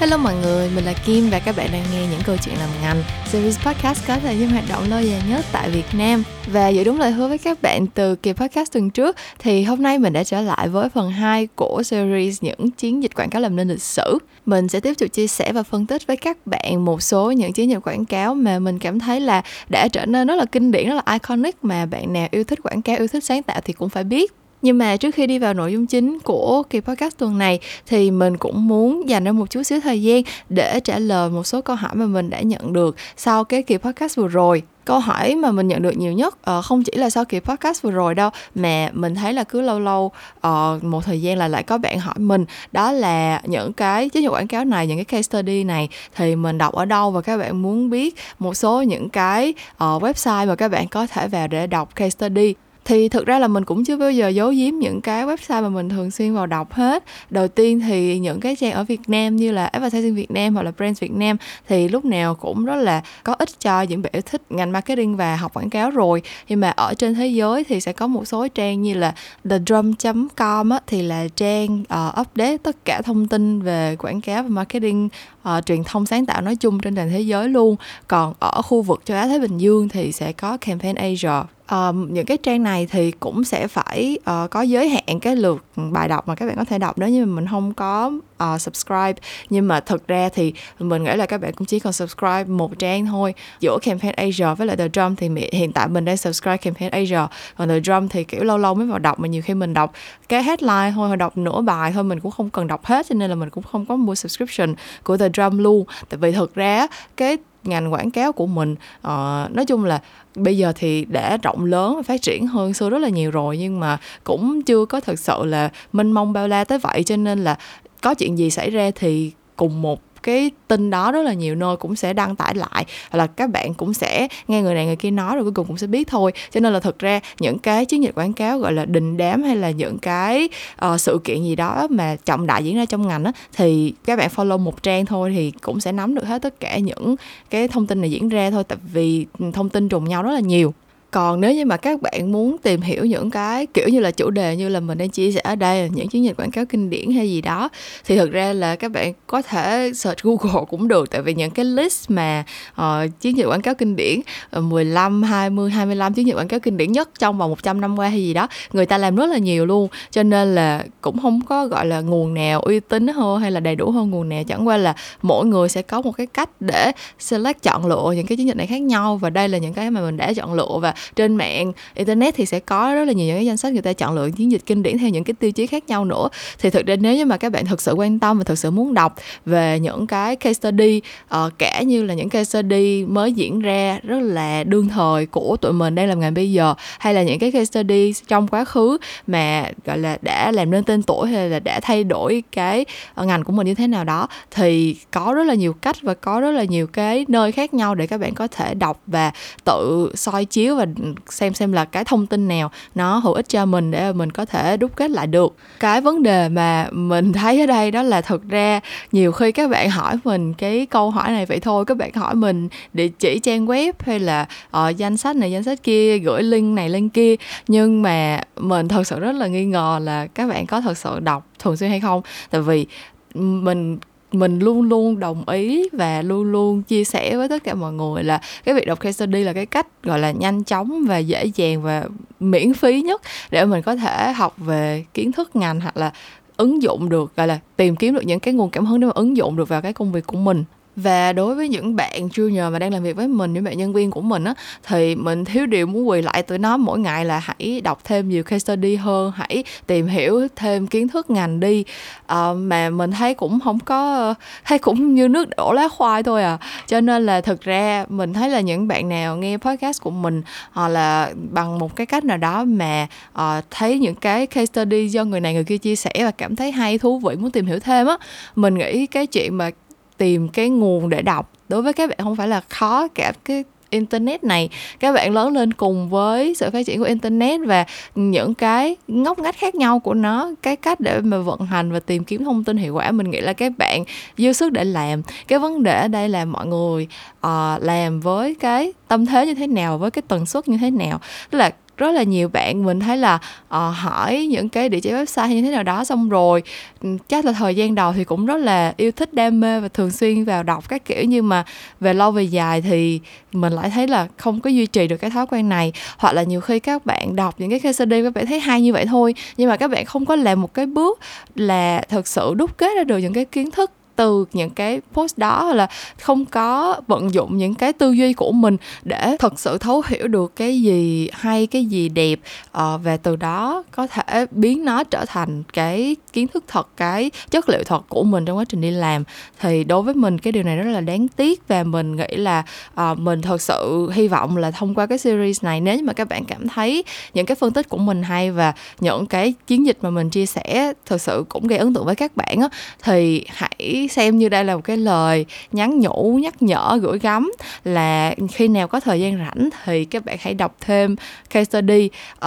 Hello mọi người, mình là Kim và các bạn đang nghe những câu chuyện làm ngành. Series podcast có thời gian hoạt động lâu dài nhất tại Việt Nam. Và giữ đúng lời hứa với các bạn từ kỳ podcast tuần trước Thì hôm nay mình đã trở lại với phần 2 của series những chiến dịch quảng cáo làm nên lịch sử. Mình sẽ tiếp tục chia sẻ và phân tích với các bạn một số những chiến dịch quảng cáo mà mình cảm thấy là đã trở nên rất là kinh điển, rất là iconic Mà bạn nào yêu thích quảng cáo, yêu thích sáng tạo thì cũng phải biết nhưng mà trước khi đi vào nội dung chính của kỳ podcast tuần này thì mình cũng muốn dành ra một chút xíu thời gian để trả lời một số câu hỏi mà mình đã nhận được sau cái kỳ podcast vừa rồi. Câu hỏi mà mình nhận được nhiều nhất uh, không chỉ là sau kỳ podcast vừa rồi đâu mà mình thấy là cứ lâu lâu uh, một thời gian là lại có bạn hỏi mình. Đó là những cái chiến dịch quảng cáo này những cái case study này thì mình đọc ở đâu và các bạn muốn biết một số những cái uh, website mà các bạn có thể vào để đọc case study thì thực ra là mình cũng chưa bao giờ giấu giếm những cái website mà mình thường xuyên vào đọc hết. Đầu tiên thì những cái trang ở Việt Nam như là Advertising Việt Nam hoặc là Brands Việt Nam thì lúc nào cũng rất là có ích cho những bạn yêu thích ngành marketing và học quảng cáo rồi. Nhưng mà ở trên thế giới thì sẽ có một số trang như là thedrum.com á, thì là trang uh, update tất cả thông tin về quảng cáo và marketing uh, truyền thông sáng tạo nói chung trên toàn thế giới luôn. Còn ở khu vực châu Á Thái Bình Dương thì sẽ có Campaign Asia um, những cái trang này thì cũng sẽ phải uh, có giới hạn cái lượt bài đọc mà các bạn có thể đọc. Nếu như mà mình không có uh, subscribe nhưng mà thực ra thì mình nghĩ là các bạn cũng chỉ còn subscribe một trang thôi. Giữa campaign Asia với lại The Drum thì hiện tại mình đang subscribe campaign Asia còn The Drum thì kiểu lâu lâu mới vào đọc mà nhiều khi mình đọc cái headline thôi hoặc đọc nửa bài thôi mình cũng không cần đọc hết cho nên là mình cũng không có mua subscription của The Drum luôn. Tại vì thực ra cái ngành quảng cáo của mình. Uh, nói chung là bây giờ thì đã rộng lớn và phát triển hơn xưa rất là nhiều rồi nhưng mà cũng chưa có thực sự là mênh mông bao la tới vậy. Cho nên là có chuyện gì xảy ra thì cùng một cái tin đó rất là nhiều nơi cũng sẽ đăng tải lại hoặc là các bạn cũng sẽ nghe người này người kia nói rồi cuối cùng cũng sẽ biết thôi. Cho nên là thực ra những cái chiến dịch quảng cáo gọi là đình đám hay là những cái uh, sự kiện gì đó mà trọng đại diễn ra trong ngành á thì các bạn follow một trang thôi thì cũng sẽ nắm được hết tất cả những cái thông tin này diễn ra thôi. Tại vì thông tin trùng nhau rất là nhiều còn nếu như mà các bạn muốn tìm hiểu những cái kiểu như là chủ đề như là mình đang chia sẻ ở đây những chiến dịch quảng cáo kinh điển hay gì đó thì thực ra là các bạn có thể search Google cũng được. Tại vì những cái list mà uh, chiến dịch quảng cáo kinh điển 15, 20, 25 chiến dịch quảng cáo kinh điển nhất trong vòng 100 năm qua hay gì đó người ta làm rất là nhiều luôn. Cho nên là cũng không có gọi là nguồn nào uy tín hơn hay là đầy đủ hơn nguồn nào. Chẳng qua là mỗi người sẽ có một cái cách để select chọn lựa những cái chiến dịch này khác nhau. Và đây là những cái mà mình đã chọn lựa và trên mạng internet thì sẽ có rất là nhiều những cái danh sách người ta chọn lựa chiến dịch kinh điển theo những cái tiêu chí khác nhau nữa. Thì thực ra nếu như mà các bạn thực sự quan tâm và thực sự muốn đọc về những cái case study ờ, uh, cả như là những case study mới diễn ra rất là đương thời của tụi mình đang làm ngành bây giờ hay là những cái case study trong quá khứ mà gọi là đã làm nên tên tuổi hay là đã thay đổi cái ờ, ngành của mình như thế nào đó thì có rất là nhiều cách và có rất là nhiều cái nơi khác nhau để các bạn có thể đọc và tự soi chiếu và xem xem là cái thông tin nào nó hữu ích cho mình để mình có thể đúc kết lại được. Cái vấn đề mà mình thấy ở đây đó là thực ra nhiều khi các bạn hỏi mình cái câu hỏi này vậy thôi. Các bạn hỏi mình địa chỉ trang web hay là uh, danh sách này danh sách kia gửi link này link kia. Nhưng mà mình thật sự rất là nghi ngờ là các bạn có thật sự đọc thường xuyên hay không? Tại vì mình mình luôn luôn đồng ý và luôn luôn chia sẻ với tất cả mọi người là cái việc đọc case study là cái cách, gọi là, nhanh chóng và dễ dàng và miễn phí nhất để mình có thể học về kiến thức ngành hoặc là ứng dụng được, gọi là, tìm kiếm được những cái nguồn cảm hứng để mà ứng dụng được vào cái công việc của mình và đối với những bạn junior mà đang làm việc với mình những bạn nhân viên của mình á thì mình thiếu điều muốn quỳ lại tụi nó mỗi ngày là hãy đọc thêm nhiều case study hơn hãy tìm hiểu thêm kiến thức ngành đi. À, mà mình thấy cũng không có thấy cũng như nước đổ lá khoai thôi à. Cho nên là thực ra mình thấy là những bạn nào nghe podcast của mình hoặc là bằng một cái cách nào đó mà uh, thấy những cái case study do người này người kia chia sẻ và cảm thấy hay thú vị muốn tìm hiểu thêm á mình nghĩ cái chuyện mà tìm cái nguồn để đọc. Đối với các bạn không phải là khó cả cái internet này. Các bạn lớn lên cùng với sự phát triển của internet và những cái ngóc ngách khác nhau của nó cái cách để mà vận hành và tìm kiếm thông tin hiệu quả mình nghĩ là các bạn dư sức để làm. Cái vấn đề ở đây là mọi người uh, làm với cái tâm thế như thế nào với cái tần suất như thế nào. Tức là rất là nhiều bạn mình thấy là uh, hỏi những cái địa chỉ website như thế nào đó xong rồi ừ, chắc là thời gian đầu thì cũng rất là yêu thích đam mê và thường xuyên vào đọc các kiểu nhưng mà về lâu về dài thì mình lại thấy là không có duy trì được cái thói quen này. Hoặc là nhiều khi các bạn đọc những cái case study các bạn thấy hay như vậy thôi nhưng mà các bạn không có làm một cái bước là thực sự đúc kết ra được những cái kiến thức từ những cái post đó là không có vận dụng những cái tư duy của mình để thật sự thấu hiểu được cái gì hay cái gì đẹp uh, và từ đó có thể biến nó trở thành cái kiến thức thật cái chất liệu thật của mình trong quá trình đi làm. Thì đối với mình cái điều này rất là đáng tiếc và mình nghĩ là uh, mình thật sự hy vọng là thông qua cái series này nếu như mà các bạn cảm thấy những cái phân tích của mình hay và những cái chiến dịch mà mình chia sẻ thực sự cũng gây ấn tượng với các bạn á thì hãy xem như đây là một cái lời nhắn nhủ nhắc nhở gửi gắm là khi nào có thời gian rảnh thì các bạn hãy đọc thêm case study. Uh,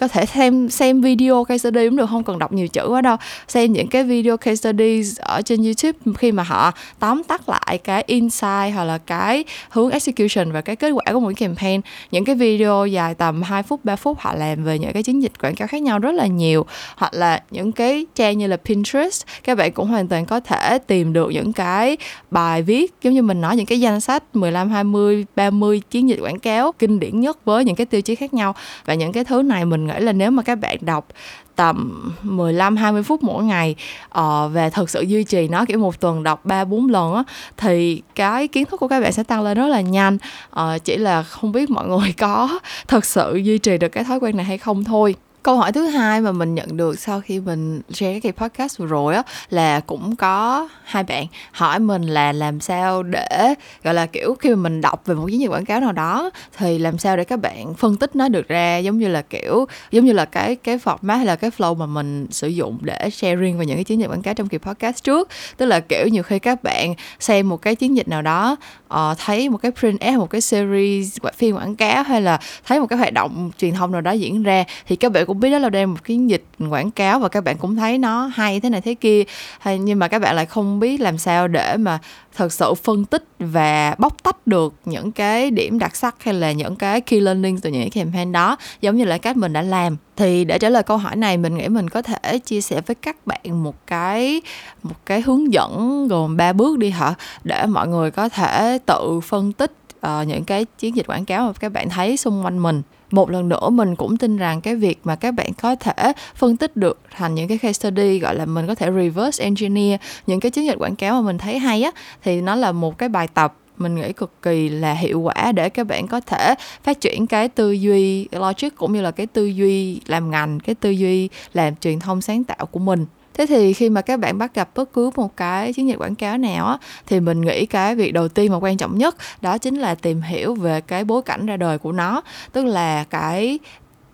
có thể xem xem video case study cũng được không cần đọc nhiều chữ quá đâu. Xem những cái video case studies ở trên youtube khi mà họ tóm tắt lại cái insight hoặc là cái hướng execution và cái kết quả của mỗi campaign. Những cái video dài tầm 2 phút 3 phút họ làm về những cái chiến dịch quảng cáo khác nhau rất là nhiều. Hoặc là những cái trang như là Pinterest các bạn cũng hoàn toàn có thể tìm tìm được những cái bài viết giống như mình nói những cái danh sách 15, 20, 30 chiến dịch quảng cáo kinh điển nhất với những cái tiêu chí khác nhau và những cái thứ này mình nghĩ là nếu mà các bạn đọc tầm 15 20 phút mỗi ngày uh, và thực sự duy trì nó kiểu một tuần đọc 3 4 lần á thì cái kiến thức của các bạn sẽ tăng lên rất là nhanh. Uh, chỉ là không biết mọi người có thực sự duy trì được cái thói quen này hay không thôi câu hỏi thứ hai mà mình nhận được sau khi mình share cái podcast vừa rồi á là cũng có hai bạn hỏi mình là làm sao để gọi là kiểu khi mà mình đọc về một chiến dịch quảng cáo nào đó thì làm sao để các bạn phân tích nó được ra giống như là kiểu giống như là cái cái format hay là cái flow mà mình sử dụng để sharing về những cái chiến dịch quảng cáo trong kỳ podcast trước. Tức là kiểu nhiều khi các bạn xem một cái chiến dịch nào đó uh, thấy một cái print ad một cái series phim quảng cáo hay là thấy một cái hoạt động truyền thông nào đó diễn ra thì các bạn cũng biết đó là đây một cái dịch quảng cáo và các bạn cũng thấy nó hay thế này thế kia. Hay, nhưng mà các bạn lại không biết làm sao để mà thật sự phân tích và bóc tách được những cái điểm đặc sắc hay là những cái key learning từ những cái campaign đó, giống như là cách mình đã làm. Thì để trả lời câu hỏi này, mình nghĩ mình có thể chia sẻ với các bạn một cái một cái hướng dẫn gồm ba bước đi hả? Để mọi người có thể tự phân tích uh, những cái chiến dịch quảng cáo mà các bạn thấy xung quanh mình. Một lần nữa mình cũng tin rằng cái việc mà các bạn có thể phân tích được thành những cái case study gọi là mình có thể reverse engineer những cái chiến dịch quảng cáo mà mình thấy hay á thì nó là một cái bài tập mình nghĩ cực kỳ là hiệu quả để các bạn có thể phát triển cái tư duy logic cũng như là cái tư duy làm ngành cái tư duy làm truyền thông sáng tạo của mình thế thì khi mà các bạn bắt gặp bất cứ một cái chiến dịch quảng cáo nào á, thì mình nghĩ cái việc đầu tiên mà quan trọng nhất đó chính là tìm hiểu về cái bối cảnh ra đời của nó. Tức là cái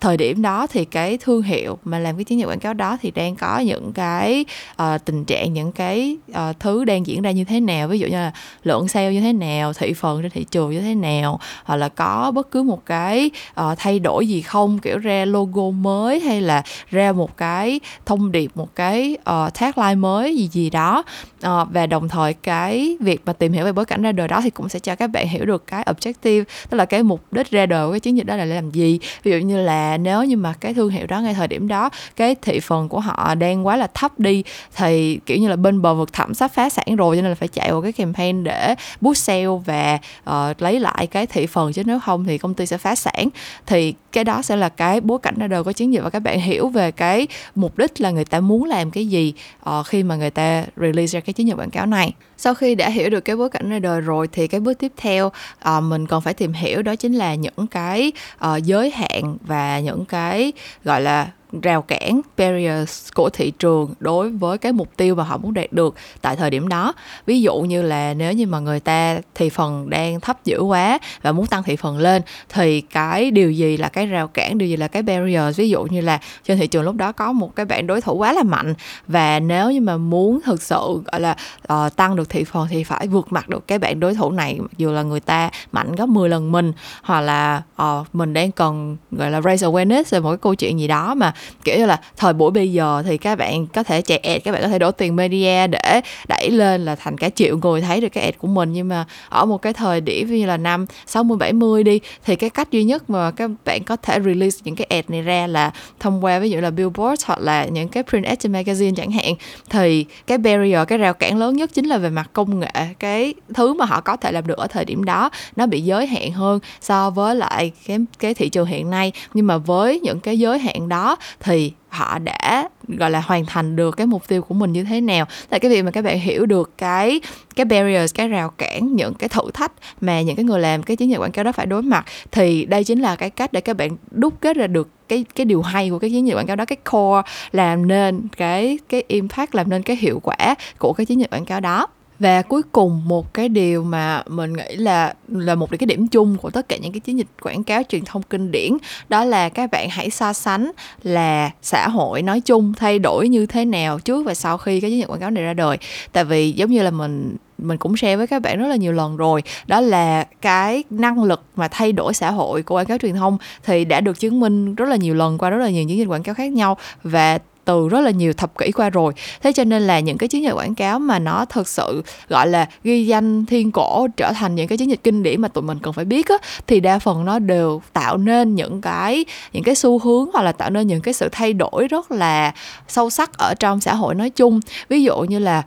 thời điểm đó thì cái thương hiệu mà làm cái chiến dịch quảng cáo đó thì đang có những cái uh, tình trạng những cái uh, thứ đang diễn ra như thế nào. Ví dụ như là lượng sale như thế nào thị phần trên thị trường như thế nào hoặc là có bất cứ một cái uh, thay đổi gì không kiểu ra logo mới hay là ra một cái thông điệp một cái uh, tagline mới gì gì đó. Uh, và đồng thời cái việc mà tìm hiểu về bối cảnh ra đời đó thì cũng sẽ cho các bạn hiểu được cái objective tức là cái mục đích ra đời của cái chiến dịch đó là để làm gì. Ví dụ như là nếu như mà cái thương hiệu đó ngay thời điểm đó cái thị phần của họ đang quá là thấp đi thì kiểu như là bên bờ vực thẳm sắp phá sản rồi cho nên là phải chạy vào cái campaign để boost sale và uh, lấy lại cái thị phần. Chứ nếu không thì công ty sẽ phá sản. Thì cái đó sẽ là cái bối cảnh ra đời của chiến dịch. Và các bạn hiểu về cái mục đích là người ta muốn làm cái gì uh, khi mà người ta release ra cái chiến dịch quảng cáo này sau khi đã hiểu được cái bối cảnh ra đời rồi thì cái bước tiếp theo uh, mình còn phải tìm hiểu đó chính là những cái uh, giới hạn và những cái gọi là rào cản barriers của thị trường đối với cái mục tiêu mà họ muốn đạt được tại thời điểm đó. Ví dụ như là nếu như mà người ta thị phần đang thấp dữ quá và muốn tăng thị phần lên thì cái điều gì là cái rào cản điều gì là cái barriers? Ví dụ như là trên thị trường lúc đó có một cái bạn đối thủ quá là mạnh và nếu như mà muốn thực sự gọi là uh, tăng được thị phần thì phải vượt mặt được cái bạn đối thủ này mặc dù là người ta mạnh gấp 10 lần mình hoặc là uh, mình đang cần gọi là raise awareness về một cái câu chuyện gì đó mà kiểu như là, thời buổi bây giờ thì các bạn có thể chạy ad, các bạn có thể đổ tiền media để đẩy lên là thành cả triệu người thấy được cái ad của mình. Nhưng mà ở một cái thời điểm như là năm 60 70 đi, thì cái cách duy nhất mà các bạn có thể release những cái ad này ra là thông qua ví dụ là billboard hoặc là những cái print ad trên magazine chẳng hạn, thì cái barrier, cái rào cản lớn nhất chính là về mặt công nghệ. Cái thứ mà họ có thể làm được ở thời điểm đó, nó bị giới hạn hơn so với lại cái cái thị trường hiện nay. Nhưng mà với những cái giới hạn đó thì họ đã, gọi là, hoàn thành được cái mục tiêu của mình như thế nào. Là cái việc mà các bạn hiểu được cái cái barriers, cái rào cản, những cái thử thách mà những cái người làm cái chiến dịch quảng cáo đó phải đối mặt, thì đây chính là cái cách để các bạn đúc kết ra được cái cái điều hay của cái chiến dịch quảng cáo đó, cái core làm nên cái cái impact, làm nên cái hiệu quả của cái chiến dịch quảng cáo đó và cuối cùng một cái điều mà mình nghĩ là là một cái điểm chung của tất cả những cái chiến dịch quảng cáo truyền thông kinh điển, đó là các bạn hãy so sánh là xã hội nói chung thay đổi như thế nào trước và sau khi cái chiến dịch quảng cáo này ra đời. Tại vì giống như là mình mình cũng share với các bạn rất là nhiều lần rồi, đó là cái năng lực mà thay đổi xã hội của quảng cáo truyền thông thì đã được chứng minh rất là nhiều lần qua rất là nhiều chiến dịch quảng cáo khác nhau. Và từ rất là nhiều thập kỷ qua rồi. Thế cho nên là những cái chiến dịch quảng cáo mà nó thực sự, gọi là, ghi danh thiên cổ trở thành những cái chiến dịch kinh điển mà tụi mình cần phải biết á, thì đa phần nó đều tạo nên những cái những cái xu hướng hoặc là tạo nên những cái sự thay đổi rất là sâu sắc ở trong xã hội nói chung. Ví dụ như là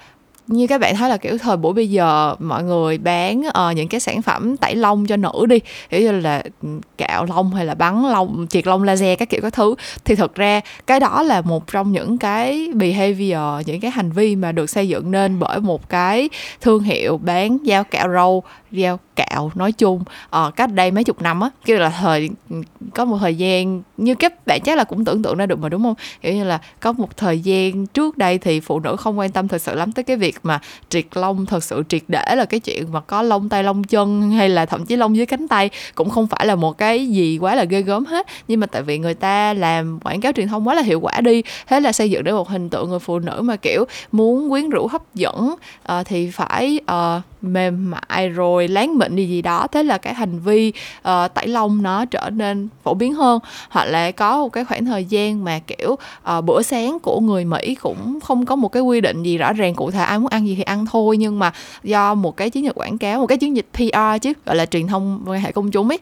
như các bạn thấy là kiểu thời buổi bây giờ mọi người bán uh, những cái sản phẩm tẩy lông cho nữ đi kiểu như là ừ, cạo lông hay là bắn lông triệt lông laser các kiểu các thứ thì thực ra cái đó là một trong những cái behavior những cái hành vi mà được xây dựng nên bởi một cái thương hiệu bán dao cạo râu rau cạo nói chung. Uh, cách đây mấy chục năm á kiểu là thời có một thời gian như các bạn chắc là cũng tưởng tượng ra được mà đúng không? Kiểu như là có một thời gian trước đây thì phụ nữ không quan tâm thật sự lắm tới cái việc mà triệt lông thật sự triệt để là cái chuyện mà có lông tay lông chân hay là thậm chí lông dưới cánh tay cũng không phải là một cái gì quá là ghê gớm hết. Nhưng mà tại vì người ta làm quảng cáo truyền thông quá là hiệu quả đi thế là xây dựng được một hình tượng người phụ nữ mà kiểu muốn quyến rũ hấp dẫn. Uh, thì phải uh, mềm mại rồi láng mịn gì gì đó. Thế là cái hành vi uh, tẩy lông nó trở nên phổ biến hơn. Hoặc là có một cái khoảng thời gian mà kiểu uh, bữa sáng của người mỹ cũng không có một cái quy định gì rõ ràng cụ thể ai muốn ăn gì thì ăn thôi. Nhưng mà do một cái chiến dịch quảng cáo một cái chiến dịch PR chứ gọi là truyền thông quan hệ công chúng ấy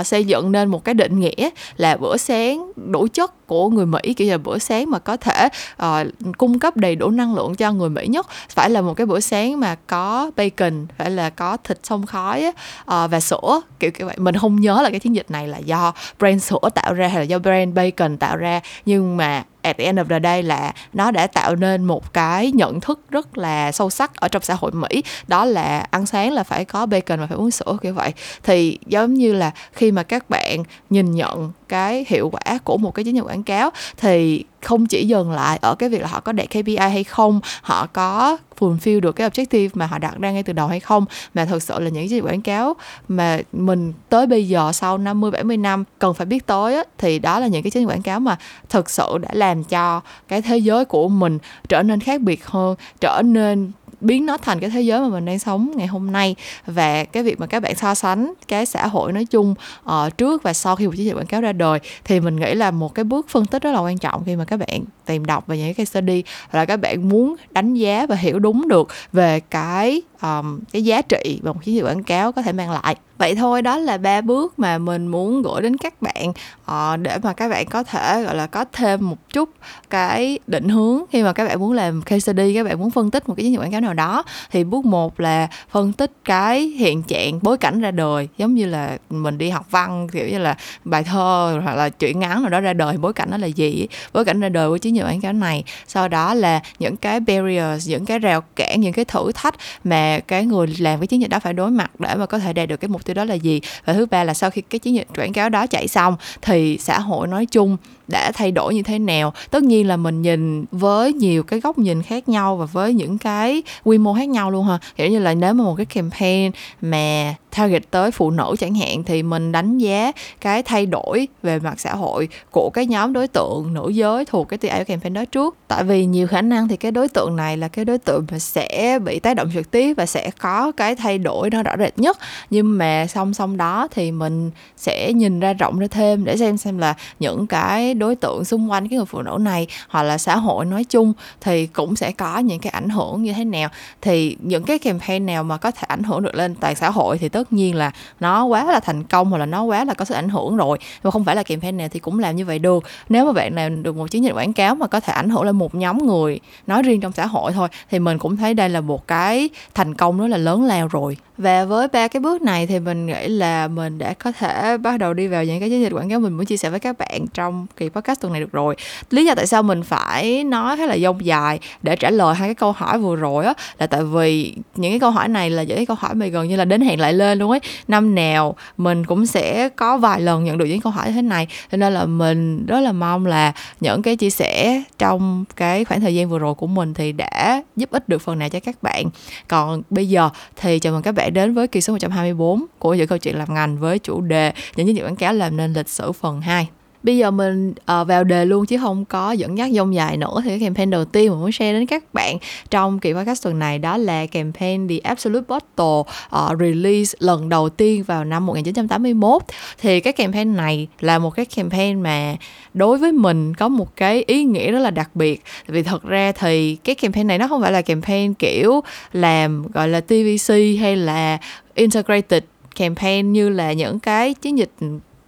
uh, xây dựng nên một cái định nghĩa là bữa sáng đủ chất của người Mỹ kiểu là bữa sáng mà có thể uh, cung cấp đầy đủ năng lượng cho người Mỹ nhất phải là một cái bữa sáng mà có bacon phải là có thịt sông khói uh, và sữa kiểu kiểu vậy. Mình không nhớ là cái chiến dịch này là do brand sữa tạo ra hay là do brand bacon tạo ra nhưng mà at the end of the day là nó đã tạo nên một cái nhận thức rất là sâu sắc ở trong xã hội Mỹ. Đó là ăn sáng là phải có bacon và phải uống sữa, kiểu vậy. Thì giống như là khi mà các bạn nhìn nhận cái hiệu quả của một cái chiến dịch quảng cáo, thì không chỉ dừng lại ở cái việc là họ có đạt KPI hay không, họ có fulfill được cái objective mà họ đặt ra ngay từ đầu hay không mà thực sự là những cái quảng cáo mà mình tới bây giờ sau 50 70 năm cần phải biết tới á, thì đó là những cái chiến quảng cáo mà thực sự đã làm cho cái thế giới của mình trở nên khác biệt hơn trở nên biến nó thành cái thế giới mà mình đang sống ngày hôm nay. Và cái việc mà các bạn so sánh cái xã hội nói chung uh, trước và sau khi một chiến dịch quảng cáo ra đời thì mình nghĩ là một cái bước phân tích rất là quan trọng khi mà các bạn tìm đọc về những cái study. Là các bạn muốn đánh giá và hiểu đúng được về cái um, cái giá trị mà một chiến dịch quảng cáo có thể mang lại. Vậy thôi đó là ba bước mà mình muốn gửi đến các bạn uh, để mà các bạn có thể gọi là có thêm một chút cái định hướng khi mà các bạn muốn làm case study các bạn muốn phân tích một cái chiến dịch quảng cáo nào đó. Thì bước một là phân tích cái hiện trạng bối cảnh ra đời giống như là mình đi học văn kiểu như là bài thơ hoặc là chuyện ngắn nào đó ra đời bối cảnh nó là gì? Bối cảnh ra đời của chiến dịch quảng cáo này. Sau đó là những cái barriers những cái rào cản những cái thử thách mà cái người làm cái chiến dịch đó phải đối mặt để mà có thể đạt được cái mục tiêu đó là gì? Và thứ ba là sau khi cái chiến dịch quảng cáo đó chạy xong thì xã hội nói chung đã thay đổi như thế nào. Tất nhiên là mình nhìn với nhiều cái góc nhìn khác nhau và với những cái quy mô khác nhau luôn ha kiểu như là nếu mà một cái campaign mà target tới phụ nữ chẳng hạn thì mình đánh giá cái thay đổi về mặt xã hội của cái nhóm đối tượng nữ giới thuộc cái tia campaign đó trước. Tại vì nhiều khả năng thì cái đối tượng này là cái đối tượng mà sẽ bị tác động trực tiếp và sẽ có cái thay đổi nó rõ rệt nhất. Nhưng mà song song đó thì mình sẽ nhìn ra rộng ra thêm để xem xem là những cái đối tượng xung quanh cái người phụ nữ này hoặc là xã hội nói chung thì cũng sẽ có những cái ảnh hưởng như thế nào. Thì những cái campaign nào mà có thể ảnh hưởng được lên toàn xã hội thì tất nhiên là nó quá là thành công hoặc là nó quá là có sức ảnh hưởng rồi. Và không phải là campaign nào thì cũng làm như vậy được. Nếu mà bạn làm được một chiến dịch quảng cáo mà có thể ảnh hưởng lên một nhóm người nói riêng trong xã hội thôi, thì mình cũng thấy đây là một cái thành công rất là lớn lao rồi. Và với ba cái bước này thì mình nghĩ là mình đã có thể bắt đầu đi vào những cái chiến dịch quảng cáo mình muốn chia sẻ với các bạn trong kỳ podcast tuần này được rồi. Lý do tại sao mình phải nói khá là dông dài để trả lời hai cái câu hỏi vừa rồi á, là tại vì những cái câu hỏi này là những cái câu hỏi mà gần như là đến hẹn lại lên luôn ấy. Năm nào mình cũng sẽ có vài lần nhận được những câu hỏi như thế này, cho nên là mình rất là mong là những cái chia sẻ trong cái khoảng thời gian vừa rồi của mình thì đã giúp ích được phần nào cho các bạn. Còn bây giờ thì chào mừng các bạn đến với kỳ số 124 của những câu chuyện làm ngành với chủ đề những chiến dịch quảng cáo làm nên lịch sử phần 2 bây giờ mình uh, vào đề luôn chứ không có dẫn dắt dông dài nữa. Thì cái campaign đầu tiên mình muốn share đến các bạn trong kỳ podcast tuần này đó là campaign The Absolute Bottle uh, release lần đầu tiên vào năm 1981 thì cái campaign này là một cái campaign mà đối với mình có một cái ý nghĩa rất là đặc biệt. Vì thật ra thì cái campaign này nó không phải là campaign kiểu làm gọi là TVC hay là integrated campaign như là những cái chiến dịch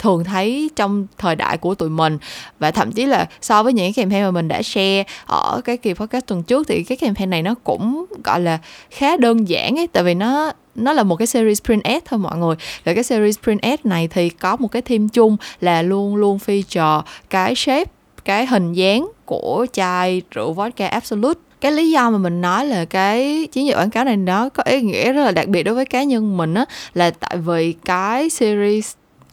thường thấy trong thời đại của tụi mình. Và thậm chí là so với những cái campaign mà mình đã share ở cái kỳ podcast tuần trước, thì cái campaign này nó cũng, gọi là, khá đơn giản ấy, tại vì nó nó là một cái series print ad thôi mọi người. Và cái series print ad này thì có một cái theme chung là luôn luôn feature cái shape, cái hình dáng của chai rượu vodka absolute. Cái lý do mà mình nói là cái chiến dịch quảng cáo này nó có ý nghĩa rất là đặc biệt đối với cá nhân mình á, là tại vì cái series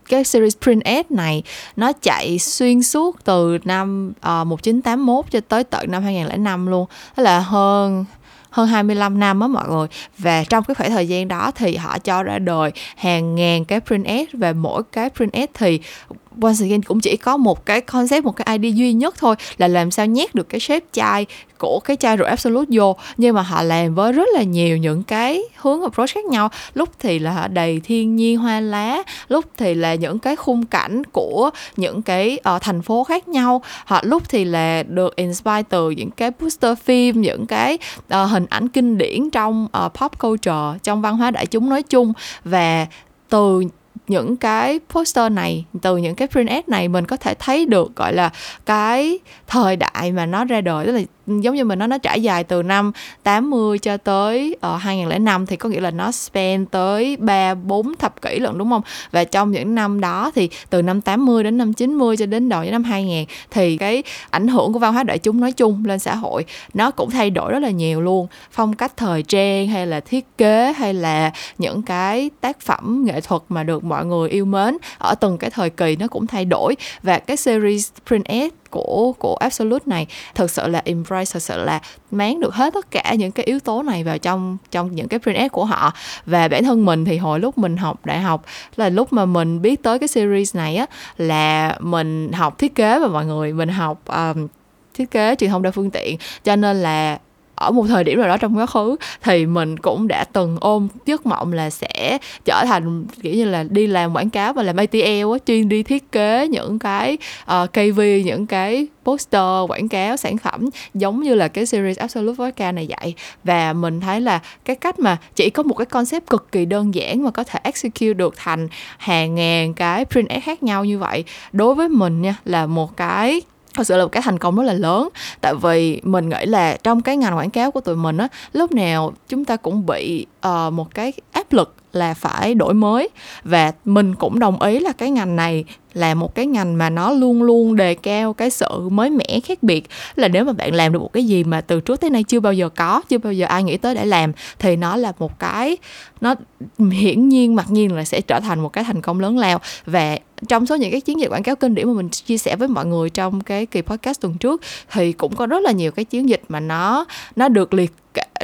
cái series print ad này nó chạy xuyên suốt từ năm ờ, uh, 1981 cho tới tận năm 2005 luôn. Tức là hơn hơn 25 năm á mọi người. Và trong cái khoảng thời gian đó thì họ cho ra đời hàng ngàn cái print ad. Và mỗi cái print ad thì once again cũng chỉ có một cái concept một cái idea duy nhất thôi là làm sao nhét được cái shape chai của cái chai rượu Absolute vô. Nhưng mà họ làm với rất là nhiều những cái hướng approach khác nhau. Lúc thì là đầy thiên nhiên hoa lá lúc thì là những cái khung cảnh của những cái uh, thành phố khác nhau. Họ lúc thì là được inspire từ những cái poster phim những cái uh, hình ảnh kinh điển trong uh, pop culture trong văn hóa đại chúng nói chung. Và từ những cái poster này từ những cái print ad này mình có thể thấy được gọi là cái thời đại mà nó ra đời tức là giống như mình nói nó trải dài từ năm 80 cho tới ờ, uh, 2005 thì có nghĩa là nó span tới 3 4 thập kỷ lận đúng không? Và trong những năm đó thì từ năm 80 đến năm 90 cho đến đầu năm 2000 thì cái ảnh hưởng của văn hóa đại chúng nói chung lên xã hội nó cũng thay đổi rất là nhiều luôn. Phong cách thời trang hay là thiết kế hay là những cái tác phẩm nghệ thuật mà được mọi người yêu mến. Ở từng cái thời kỳ nó cũng thay đổi. Và cái series print ad của của absolute này thực sự là embrace thực sự là mán được hết tất cả những cái yếu tố này vào trong trong những cái print ad của họ. Và bản thân mình thì hồi lúc mình học đại học là lúc mà mình biết tới cái series này á là mình học thiết kế và mọi người mình học um, thiết kế truyền thông đa phương tiện. Cho nên là ở một thời điểm nào đó trong quá khứ thì mình cũng đã từng ôm giấc mộng là sẽ trở thành kiểu như là đi làm quảng cáo và làm ATL á chuyên đi thiết kế những cái ờ, uh, KV những cái poster quảng cáo sản phẩm giống như là cái series Absolute Vodka này vậy. Và mình thấy là cái cách mà chỉ có một cái concept cực kỳ đơn giản mà có thể execute được thành hàng ngàn cái print ad khác nhau như vậy đối với mình nha là một cái thật sự là một cái thành công rất là lớn. Tại vì mình nghĩ là trong cái ngành quảng cáo của tụi mình á lúc nào chúng ta cũng bị uh, một cái áp lực là phải đổi mới. Và mình cũng đồng ý là cái ngành này là một cái ngành mà nó luôn luôn đề cao cái sự mới mẻ, khác biệt. Là nếu mà bạn làm được một cái gì mà từ trước tới nay chưa bao giờ có, chưa bao giờ ai nghĩ tới để làm, thì nó là một cái, nó hiển nhiên mặc nhiên là sẽ trở thành một cái thành công lớn lao. Và trong số những cái chiến dịch quảng cáo kinh điển mà mình chia sẻ với mọi người trong cái kỳ podcast tuần trước, thì cũng có rất là nhiều cái chiến dịch mà nó nó được liệt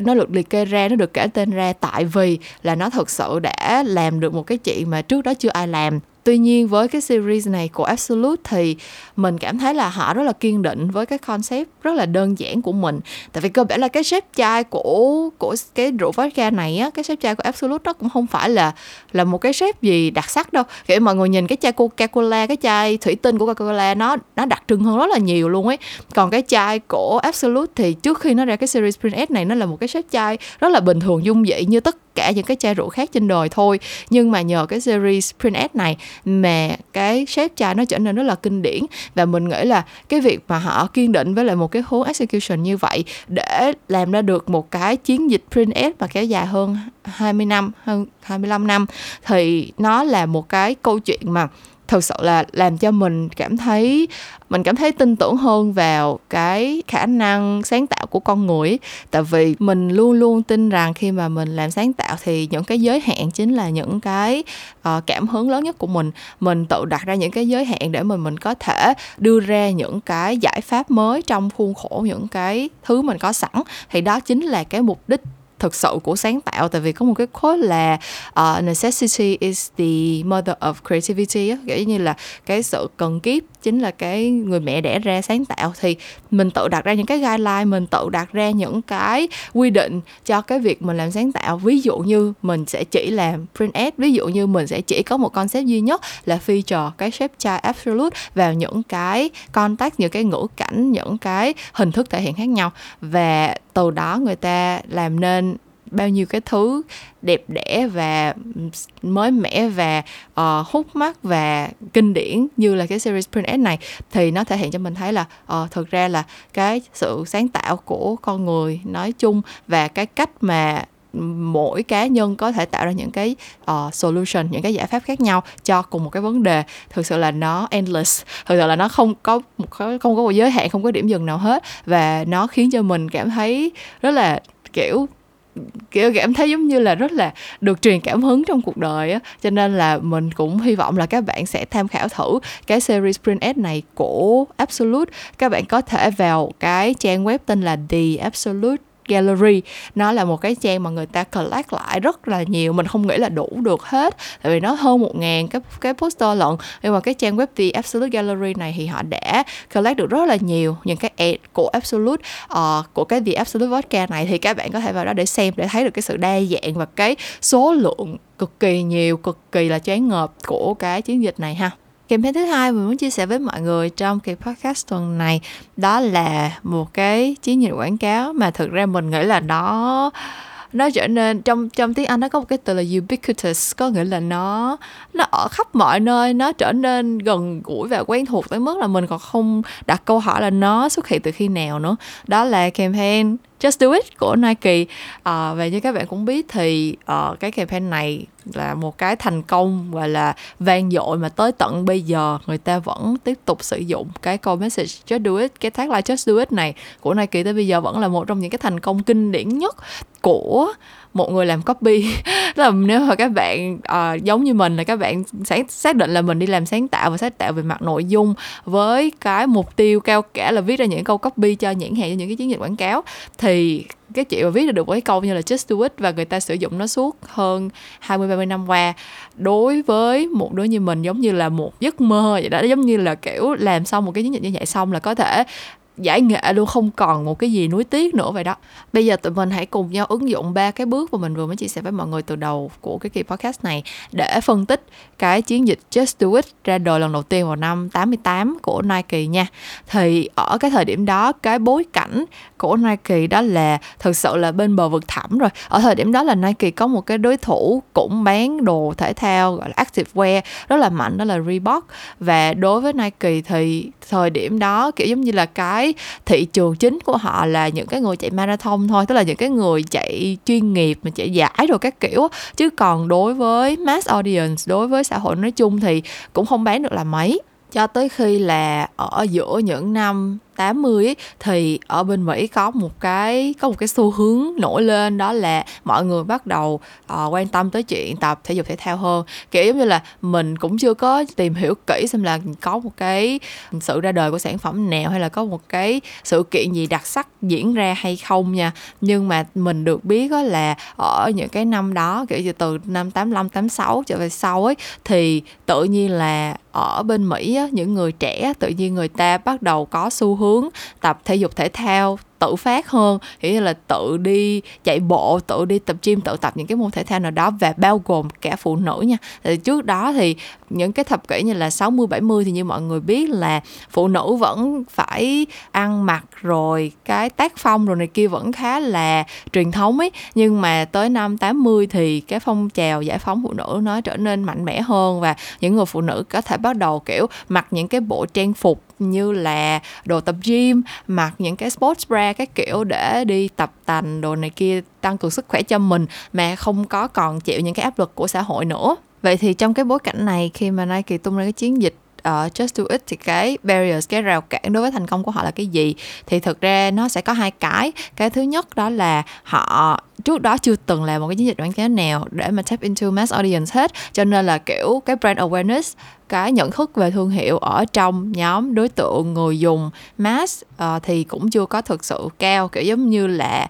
nó được liệt kê ra, nó được kể tên ra tại vì là nó thực sự đã làm được một cái chuyện mà trước đó chưa ai làm tuy nhiên, với cái series này của Absolute thì mình cảm thấy là họ rất là kiên định với cái concept rất là đơn giản của mình. Tại vì cơ bản là cái shape chai của của cái rượu vodka này á, cái shape chai của Absolute nó cũng không phải là là một cái shape gì đặc sắc đâu. Kiểu mọi người nhìn cái chai Coca-Cola, cái chai thủy tinh của Coca-Cola nó nó đặc trưng hơn rất là nhiều luôn ấy. Còn cái chai của Absolute thì trước khi nó ra cái series Print S này nó là một cái shape chai rất là bình thường, dung dị như tất cả những cái chai rượu khác trên đời thôi. Nhưng mà nhờ cái series Print S này mà cái shape chai nó trở nên rất là kinh điển. Và mình nghĩ là cái việc mà họ kiên định với lại một cái hướng execution như vậy để làm ra được một cái chiến dịch Print S mà kéo dài hơn 20 năm, hơn 25 năm, thì nó là một cái câu chuyện mà thực sự là làm cho mình cảm thấy mình cảm thấy tin tưởng hơn vào cái khả năng sáng tạo của con người. Tại vì mình luôn luôn tin rằng khi mà mình làm sáng tạo thì những cái giới hạn chính là những cái uh, cảm hứng lớn nhất của mình. Mình tự đặt ra những cái giới hạn để mình mình có thể đưa ra những cái giải pháp mới trong khuôn khổ những cái thứ mình có sẵn. Thì đó chính là cái mục đích thực sự của sáng tạo. Tại vì có một cái khối là uh, necessity is the mother of creativity á. Kiểu như là cái sự cần kiếp chính là cái người mẹ đẻ ra sáng tạo. Thì mình tự đặt ra những cái guideline mình tự đặt ra những cái quy định cho cái việc mình làm sáng tạo. Ví dụ như mình sẽ chỉ làm print ad ví dụ như mình sẽ chỉ có một concept duy nhất là feature cái shape chai absolute vào những cái contact những cái ngữ cảnh những cái hình thức thể hiện khác nhau. Và từ đó người ta làm nên bao nhiêu cái thứ đẹp đẽ và mới mẻ và uh, hút mắt và kinh điển như là cái series Print này. Thì nó thể hiện cho mình thấy là uh, thực ra là cái sự sáng tạo của con người nói chung và cái cách mà mỗi cá nhân có thể tạo ra những cái uh, solution những cái giải pháp khác nhau cho cùng một cái vấn đề. Thực sự là nó endless. Thực sự là nó không có không có một giới hạn không có điểm dừng nào hết. Và nó khiến cho mình cảm thấy rất là kiểu kiểu cảm thấy giống như là rất là được truyền cảm hứng trong cuộc đời á. Cho nên là mình cũng hy vọng là các bạn sẽ tham khảo thử cái series print ad này của Absolute. Các bạn có thể vào cái trang web tên là The Absolute gallery. Nó là một cái trang mà người ta collect lại rất là nhiều mình không nghĩ là đủ được hết tại vì nó hơn một ngàn cái cái poster lận. Nhưng mà cái trang web The Absolute Gallery này thì họ đã collect được rất là nhiều những cái ad của Absolute uh, của cái The Absolute Vodka này. Thì các bạn có thể vào đó để xem để thấy được cái sự đa dạng và cái số lượng cực kỳ nhiều cực kỳ là choáng ngợp của cái chiến dịch này ha. Campaign thứ hai mình muốn chia sẻ với mọi người trong kỳ podcast tuần này, đó là một cái chiến dịch quảng cáo mà thực ra mình nghĩ là nó nó trở nên, trong trong tiếng Anh nó có một cái từ là ubiquitous, có nghĩa là nó nó ở khắp mọi nơi, nó trở nên gần gũi và quen thuộc tới mức là mình còn không đặt câu hỏi là nó xuất hiện từ khi nào nữa. Đó là campaign Just Do It của Nike. À, và như các bạn cũng biết thì uh, cái campaign này là một cái thành công và là vang dội mà tới tận bây giờ người ta vẫn tiếp tục sử dụng cái câu message Just Do It cái tagline Just Do It này của Nike tới bây giờ vẫn là một trong những cái thành công kinh điển nhất của một người làm copy. Là nếu mà các bạn uh, giống như mình là các bạn sáng xác định là mình đi làm sáng tạo và sáng tạo về mặt nội dung với cái mục tiêu cao cả là viết ra những câu copy cho nhãn hàng cho những cái chiến dịch quảng cáo thì cái chuyện mà viết được cái câu như là just do it và người ta sử dụng nó suốt hơn 20 30 năm qua đối với một đứa như mình giống như là một giấc mơ vậy đó. Giống như là kiểu làm xong một cái chiến dịch như vậy xong là có thể giải nghệ luôn, không còn một cái gì nuối tiếc nữa vậy đó. Bây giờ tụi mình hãy cùng nhau ứng dụng ba cái bước mà mình vừa mới chia sẻ với mọi người từ đầu của cái kỳ podcast này để phân tích cái chiến dịch Just Do It ra đời lần đầu tiên vào năm 88 của Nike nha. Thì ở cái thời điểm đó, cái bối cảnh của Nike đó là thực sự là bên bờ vực thẳm rồi. Ở thời điểm đó là Nike có một cái đối thủ cũng bán đồ thể thao, gọi là active wear, rất là mạnh, đó là Reebok. Và đối với Nike thì thời điểm đó, kiểu giống như là cái cái thị trường chính của họ là những cái người chạy marathon thôi, tức là những cái người chạy chuyên nghiệp mà chạy giải rồi các kiểu chứ còn đối với mass audience, đối với xã hội nói chung thì cũng không bán được là mấy. Cho tới khi là ở giữa những năm 80 ấy, thì ở bên Mỹ có một cái có một cái xu hướng nổi lên đó là mọi người bắt đầu uh, quan tâm tới chuyện tập thể dục thể thao hơn. Kiểu giống như là mình cũng chưa có tìm hiểu kỹ xem là có một cái sự ra đời của sản phẩm nào hay là có một cái sự kiện gì đặc sắc diễn ra hay không nha. Nhưng mà mình được biết đó là ở những cái năm đó kiểu như từ năm 85 86 trở về sau ấy thì tự nhiên là ở bên Mỹ á, những người trẻ tự nhiên người ta bắt đầu có xu hướng tập thể dục thể thao tự phát hơn nghĩa là tự đi chạy bộ, tự đi tập gym, tự tập những cái môn thể thao nào đó và bao gồm cả phụ nữ nha. Thì trước đó thì những cái thập kỷ như là 60 70 thì như mọi người biết là phụ nữ vẫn phải ăn mặc rồi cái tác phong rồi này kia vẫn khá là truyền thống ấy. Nhưng mà tới năm 80 thì cái phong trào giải phóng phụ nữ nó trở nên mạnh mẽ hơn và những người phụ nữ có thể bắt đầu, kiểu, mặc những cái bộ trang phục như là đồ tập gym, mặc những cái sports bra các kiểu để đi tập tành đồ này kia, tăng cường sức khỏe cho mình, mà không có còn chịu những cái áp lực của xã hội nữa. Vậy thì trong cái bối cảnh này khi mà Nike tung ra cái chiến dịch uh, just do it thì cái barriers cái rào cản đối với thành công của họ là cái gì? Thì thực ra nó sẽ có hai cái. Cái thứ nhất đó là họ trước đó chưa từng làm một cái chiến dịch quảng cáo nào để mà tap into mass audience hết. Cho nên là kiểu cái brand awareness cái nhận thức về thương hiệu ở trong nhóm đối tượng người dùng mass uh, thì cũng chưa có thực sự cao. Kiểu giống như là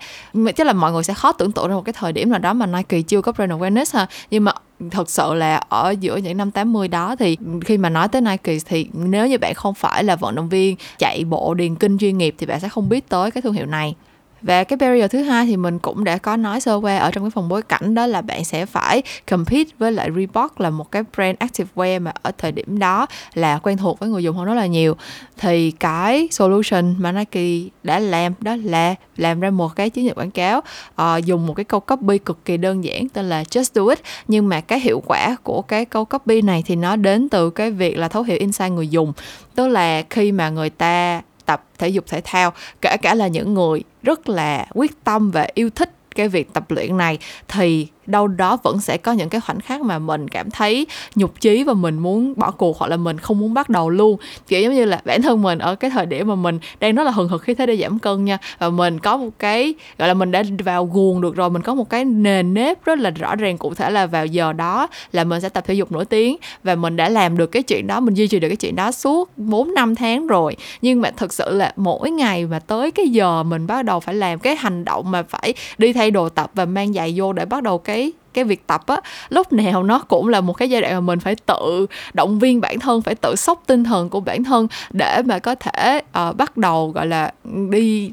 tức là mọi người sẽ khó tưởng tượng ra một cái thời điểm nào đó mà Nike chưa có brand awareness ha. Nhưng mà thật sự là ở giữa những năm 80 đó thì khi mà nói tới Nike thì nếu như bạn không phải là vận động viên chạy bộ điền kinh chuyên nghiệp thì bạn sẽ không biết tới cái thương hiệu này và cái barrier thứ hai thì mình cũng đã có nói sơ qua ở trong cái phần bối cảnh đó là bạn sẽ phải compete với lại Reebok là một cái brand activewear mà ở thời điểm đó là quen thuộc với người dùng hơn rất là nhiều. Thì cái solution mà Nike đã làm đó là làm ra một cái chiến dịch quảng cáo uh, dùng một cái câu copy cực kỳ đơn giản tên là just do it. Nhưng mà cái hiệu quả của cái câu copy này thì nó đến từ cái việc là thấu hiểu insight người dùng. Tức là khi mà người ta tập, thể dục, thể thao, kể cả là những người rất là quyết tâm và yêu thích cái việc tập luyện này, thì đâu đó vẫn sẽ có những cái khoảnh khắc mà mình cảm thấy nhục chí và mình muốn bỏ cuộc hoặc là mình không muốn bắt đầu luôn. Kiểu giống như là bản thân mình ở cái thời điểm mà mình đang rất là hừng hực khi thế để giảm cân nha, và mình có một cái, gọi là, mình đã vào guồng được rồi, mình có một cái nền nếp rất là rõ ràng cụ thể là vào giờ đó là mình sẽ tập thể dục nổi tiếng và mình đã làm được cái chuyện đó, mình duy trì được cái chuyện đó suốt 4 năm tháng rồi. Nhưng mà thực sự là mỗi ngày mà tới cái giờ mình bắt đầu phải làm, cái hành động mà phải đi thay đồ tập và mang giày vô để bắt đầu cái cái việc tập á lúc nào nó cũng là một cái giai đoạn mà mình phải tự động viên bản thân phải tự sốc tinh thần của bản thân để mà có thể uh, bắt đầu gọi là đi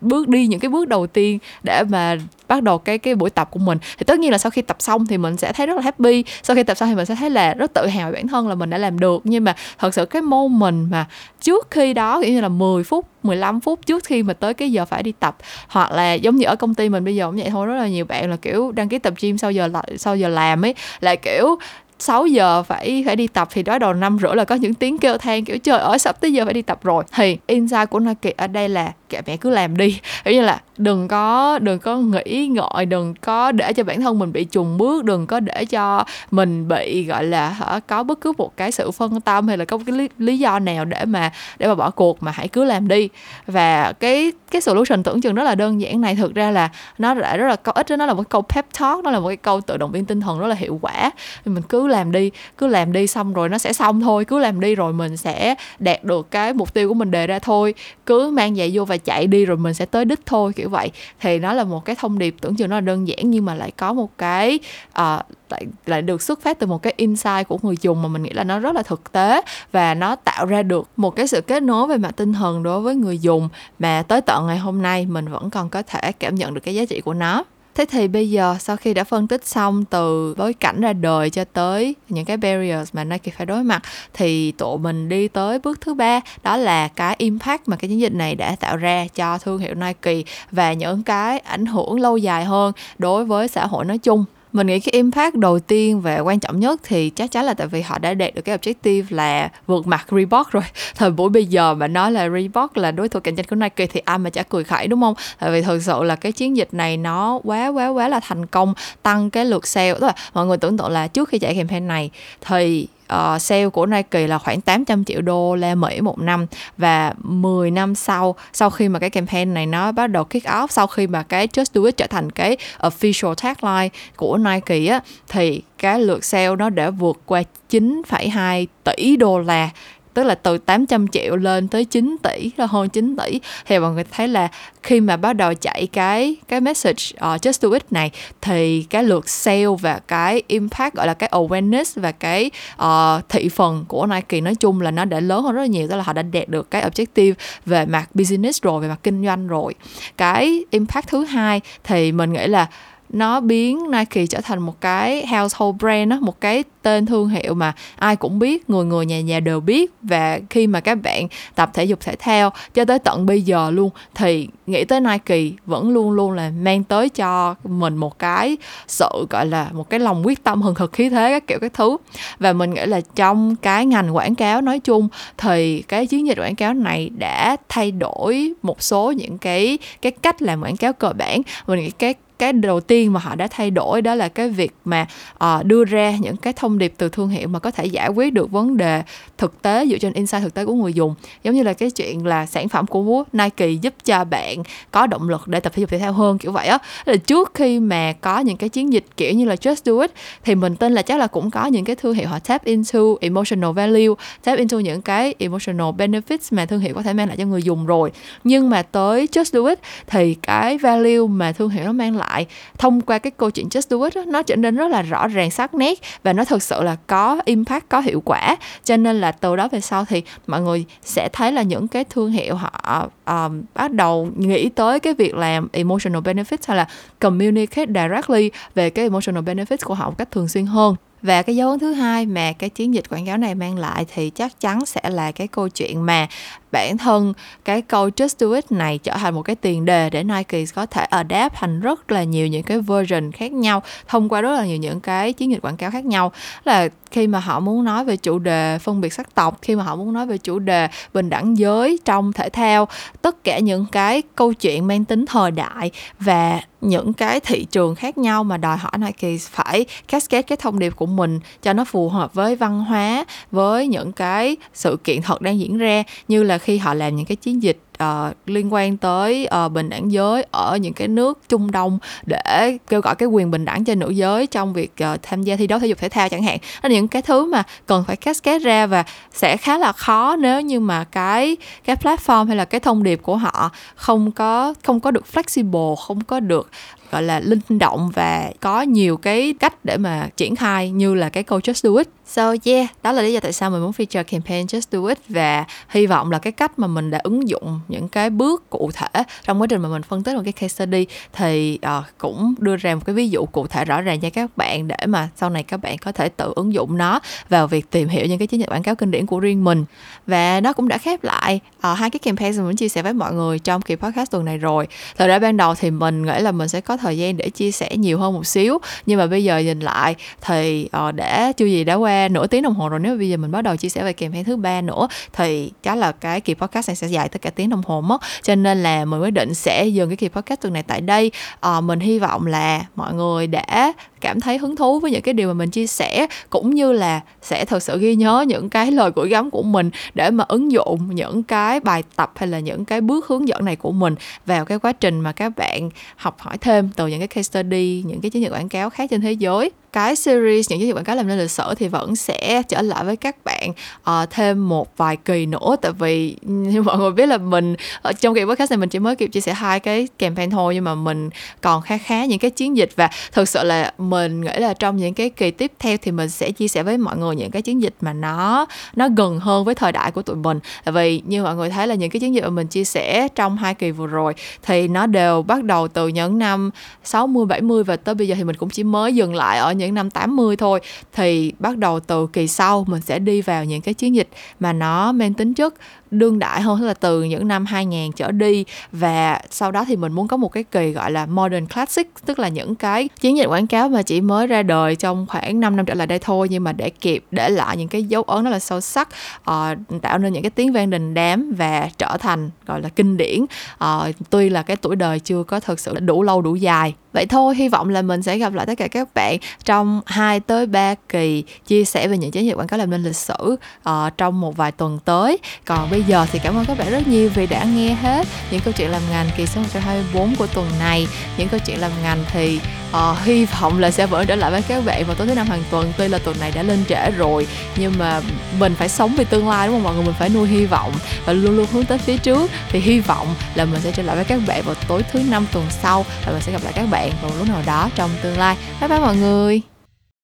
bước đi những cái bước đầu tiên để mà bắt đầu cái cái buổi tập của mình. Thì tất nhiên là sau khi tập xong thì mình sẽ thấy rất là happy. Sau khi tập xong thì mình sẽ thấy là rất tự hào về bản thân là mình đã làm được. Nhưng mà thật sự cái mình mà trước khi đó, kiểu như là 10 phút 15 phút trước khi mà tới cái giờ phải đi tập, hoặc là giống như ở công ty mình bây giờ cũng vậy thôi, rất là nhiều bạn là, kiểu, đăng ký tập gym sau giờ sau giờ làm ấy, là, kiểu 6 giờ phải phải đi tập thì đó đầu năm rưỡi là có những tiếng kêu than, kiểu, trời ơi, sắp tới giờ phải đi tập rồi. Thì insight của Nike ở đây là, kệ mẹ cứ làm đi. Kiểu như là đừng có đừng có nghĩ ngợi đừng có để cho bản thân mình bị trùng bước đừng có để cho mình bị gọi là hả có bất cứ một cái sự phân tâm hay là có cái lý, lý do nào để mà để mà bỏ cuộc mà hãy cứ làm đi. Và cái cái solution tưởng chừng rất là đơn giản này thực ra là nó đã rất là có ích nó là một câu pep talk nó là một cái câu tự động viên tinh thần rất là hiệu quả. Mình cứ làm đi cứ làm đi xong rồi nó sẽ xong thôi cứ làm đi rồi mình sẽ đạt được cái mục tiêu của mình đề ra thôi. Cứ mang giày vô và chạy đi rồi mình sẽ tới đích thôi kiểu vậy thì nó là một cái thông điệp tưởng chừng nó là đơn giản nhưng mà lại có một cái uh, lại lại được xuất phát từ một cái insight của người dùng mà mình nghĩ là nó rất là thực tế và nó tạo ra được một cái sự kết nối về mặt tinh thần đối với người dùng. Mà tới tận ngày hôm nay mình vẫn còn có thể cảm nhận được cái giá trị của nó. Thế thì bây giờ sau khi đã phân tích xong từ bối cảnh ra đời cho tới những cái barriers mà Nike phải đối mặt, thì tụi mình đi tới bước thứ ba, đó là cái impact mà cái chiến dịch này đã tạo ra cho thương hiệu Nike và những cái ảnh hưởng lâu dài hơn đối với xã hội nói chung mình nghĩ cái impact đầu tiên và quan trọng nhất thì chắc chắn là tại vì họ đã đạt được cái objective là vượt mặt Reebok rồi. Thời buổi bây giờ mà nói là Reebok là đối thủ cạnh tranh của Nike thì ai mà chả cười khẩy đúng không? Tại vì thực sự là cái chiến dịch này nó quá quá quá là thành công, tăng cái lượt sale. Tức là mọi người tưởng tượng là trước khi chạy campaign này thì uh, sale của Nike là khoảng 800 triệu đô la Mỹ một năm. Và 10 năm sau sau khi mà cái campaign này nó bắt đầu kick off sau khi mà cái Just Do It trở thành cái official tagline của Nike á thì cái lượt sale nó đã vượt qua 9,2 tỷ đô la tức là từ 800 triệu lên tới 9 tỷ là hơn 9 tỷ. Thì mọi người thấy là khi mà bắt đầu chạy cái cái message uh, just do it này thì cái lượt sale và cái impact gọi là cái awareness và cái uh, thị phần của Nike nói chung là nó đã lớn hơn rất là nhiều. Tức là họ đã đạt được cái objective về mặt business rồi về mặt kinh doanh rồi. Cái impact thứ hai thì mình nghĩ là nó biến Nike trở thành một cái household brand đó, một cái tên thương hiệu mà ai cũng biết, người người nhà nhà đều biết. Và khi mà các bạn tập thể dục thể thao cho tới tận bây giờ luôn thì nghĩ tới Nike vẫn luôn luôn là mang tới cho mình một cái sự gọi là một cái lòng quyết tâm hừng hực khí thế các kiểu các thứ. Và mình nghĩ là trong cái ngành quảng cáo nói chung thì cái chiến dịch quảng cáo này đã thay đổi một số những cái cái cách làm quảng cáo cơ bản. Mình nghĩ cái cái đầu tiên mà họ đã thay đổi đó là cái việc mà uh, đưa ra những cái thông điệp từ thương hiệu mà có thể giải quyết được vấn đề thực tế dựa trên insight thực tế của người dùng. Giống như là cái chuyện là sản phẩm của Nike giúp cho bạn có động lực để tập thể dục thể thao hơn kiểu vậy á. Là trước khi mà có những cái chiến dịch kiểu như là just do it thì mình tin là chắc là cũng có những cái thương hiệu họ tap into emotional value tap into những cái emotional benefits mà thương hiệu có thể mang lại cho người dùng rồi. Nhưng mà tới just do it thì cái value mà thương hiệu nó mang lại lại. Thông qua cái câu chuyện just do it đó, nó trở nên rất là rõ ràng sắc nét và nó thực sự là có impact có hiệu quả. Cho nên là từ đó về sau thì mọi người sẽ thấy là những cái thương hiệu họ um, bắt đầu nghĩ tới cái việc làm emotional benefits hay là communicate directly về cái emotional benefits của họ một cách thường xuyên hơn. Và cái dấu ấn thứ hai mà cái chiến dịch quảng cáo này mang lại thì chắc chắn sẽ là cái câu chuyện mà bản thân cái câu just do it này trở thành một cái tiền đề để Nike có thể adapt thành rất là nhiều những cái version khác nhau, thông qua rất là nhiều những cái chiến dịch quảng cáo khác nhau. Là khi mà họ muốn nói về chủ đề phân biệt sắc tộc, khi mà họ muốn nói về chủ đề bình đẳng giới trong thể thao, tất cả những cái câu chuyện mang tính thời đại và những cái thị trường khác nhau mà đòi hỏi Nike phải cascade cái thông điệp của mình cho nó phù hợp với văn hóa, với những cái sự kiện thật đang diễn ra, như là khi họ làm những cái chiến dịch uh, liên quan tới uh, bình đẳng giới ở những cái nước Trung Đông để kêu gọi cái quyền bình đẳng cho nữ giới trong việc uh, tham gia thi đấu thể dục thể thao chẳng hạn. Đó là những cái thứ mà cần phải cascade ra và sẽ khá là khó nếu như mà cái cái platform hay là cái thông điệp của họ không có không có được flexible không có được gọi là linh động và có nhiều cái cách để mà triển khai như là cái câu just do it. So yeah, đó là lý do tại sao mình muốn feature campaign Just Do It và hy vọng là cái cách mà mình đã ứng dụng những cái bước cụ thể trong quá trình mà mình phân tích một cái case study thì uh, cũng đưa ra một cái ví dụ cụ thể rõ ràng cho các bạn để mà sau này các bạn có thể tự ứng dụng nó vào việc tìm hiểu những cái chiến dịch quảng cáo kinh điển của riêng mình. Và nó cũng đã khép lại uh, hai cái campaign mình muốn chia sẻ với mọi người trong kỳ podcast tuần này rồi. Thời ra ban đầu thì mình nghĩ là mình sẽ có thời gian để chia sẻ nhiều hơn một xíu nhưng mà bây giờ nhìn lại thì uh, đã chưa gì đã qua nửa tiếng đồng hồ rồi nếu bây giờ mình bắt đầu chia sẻ về campaign thứ ba nữa thì chắc là cái kỳ podcast này sẽ dài tới cả tiếng đồng hồ mất. Cho nên là mình quyết định sẽ dừng cái kỳ podcast tuần này tại đây. À, mình hy vọng là mọi người đã cảm thấy hứng thú với những cái điều mà mình chia sẻ cũng như là sẽ thực sự ghi nhớ những cái lời gửi gắm của mình để mà ứng dụng những cái bài tập hay là những cái bước hướng dẫn này của mình vào cái quá trình mà các bạn học hỏi thêm từ những cái case study những cái chiến dịch quảng cáo khác trên thế giới cái series những chiến dịch quảng cáo làm nên lịch sử thì vẫn sẽ trở lại với các bạn uh, thêm một vài kỳ nữa. Tại vì như mọi người biết là mình ở trong kỳ podcast này mình chỉ mới kịp chia sẻ hai cái campaign thôi nhưng mà mình còn khá khá những cái chiến dịch. Và thực sự là mình nghĩ là trong những cái kỳ tiếp theo thì mình sẽ chia sẻ với mọi người những cái chiến dịch mà nó nó gần hơn với thời đại của tụi mình. Tại vì như mọi người thấy là những cái chiến dịch mà mình chia sẻ trong hai kỳ vừa rồi thì nó đều bắt đầu từ những năm 60 70 và tới bây giờ thì mình cũng chỉ mới dừng lại ở những năm 80 thôi, thì bắt đầu từ kỳ sau mình sẽ đi vào những cái chiến dịch mà nó mang tính chất đương đại hơn tức là từ những năm 2000 trở đi. Và sau đó thì mình muốn có một cái kỳ gọi là modern classic tức là những cái chiến dịch quảng cáo mà chỉ mới ra đời trong khoảng 5 năm trở lại đây thôi nhưng mà để kịp để lại những cái dấu ấn rất là sâu sắc uh, tạo nên những cái tiếng vang đình đám và trở thành gọi là kinh điển. Uh, tuy là cái tuổi đời chưa có thực sự đủ lâu đủ dài. Vậy thôi, hy vọng là mình sẽ gặp lại tất cả các bạn trong 2 tới 3 kỳ chia sẻ về những chiến dịch quảng cáo làm nên lịch sử uh, trong một vài tuần tới. Còn bây giờ thì cảm ơn các bạn rất nhiều vì đã nghe hết những câu chuyện làm ngành kỳ số 124 của tuần này. Những câu chuyện làm ngành thì uh, hy vọng là sẽ vẫn trở lại với các bạn vào tối thứ năm hàng tuần. Tuy là tuần này đã lên trễ rồi nhưng mà mình phải sống vì tương lai đúng không mọi người? Mình phải nuôi hy vọng và luôn luôn hướng tới phía trước. Thì hy vọng là mình sẽ trở lại với các bạn vào tối thứ năm tuần sau và mình sẽ gặp lại các bạn bạn vào lúc nào đó trong tương lai bye bye mọi người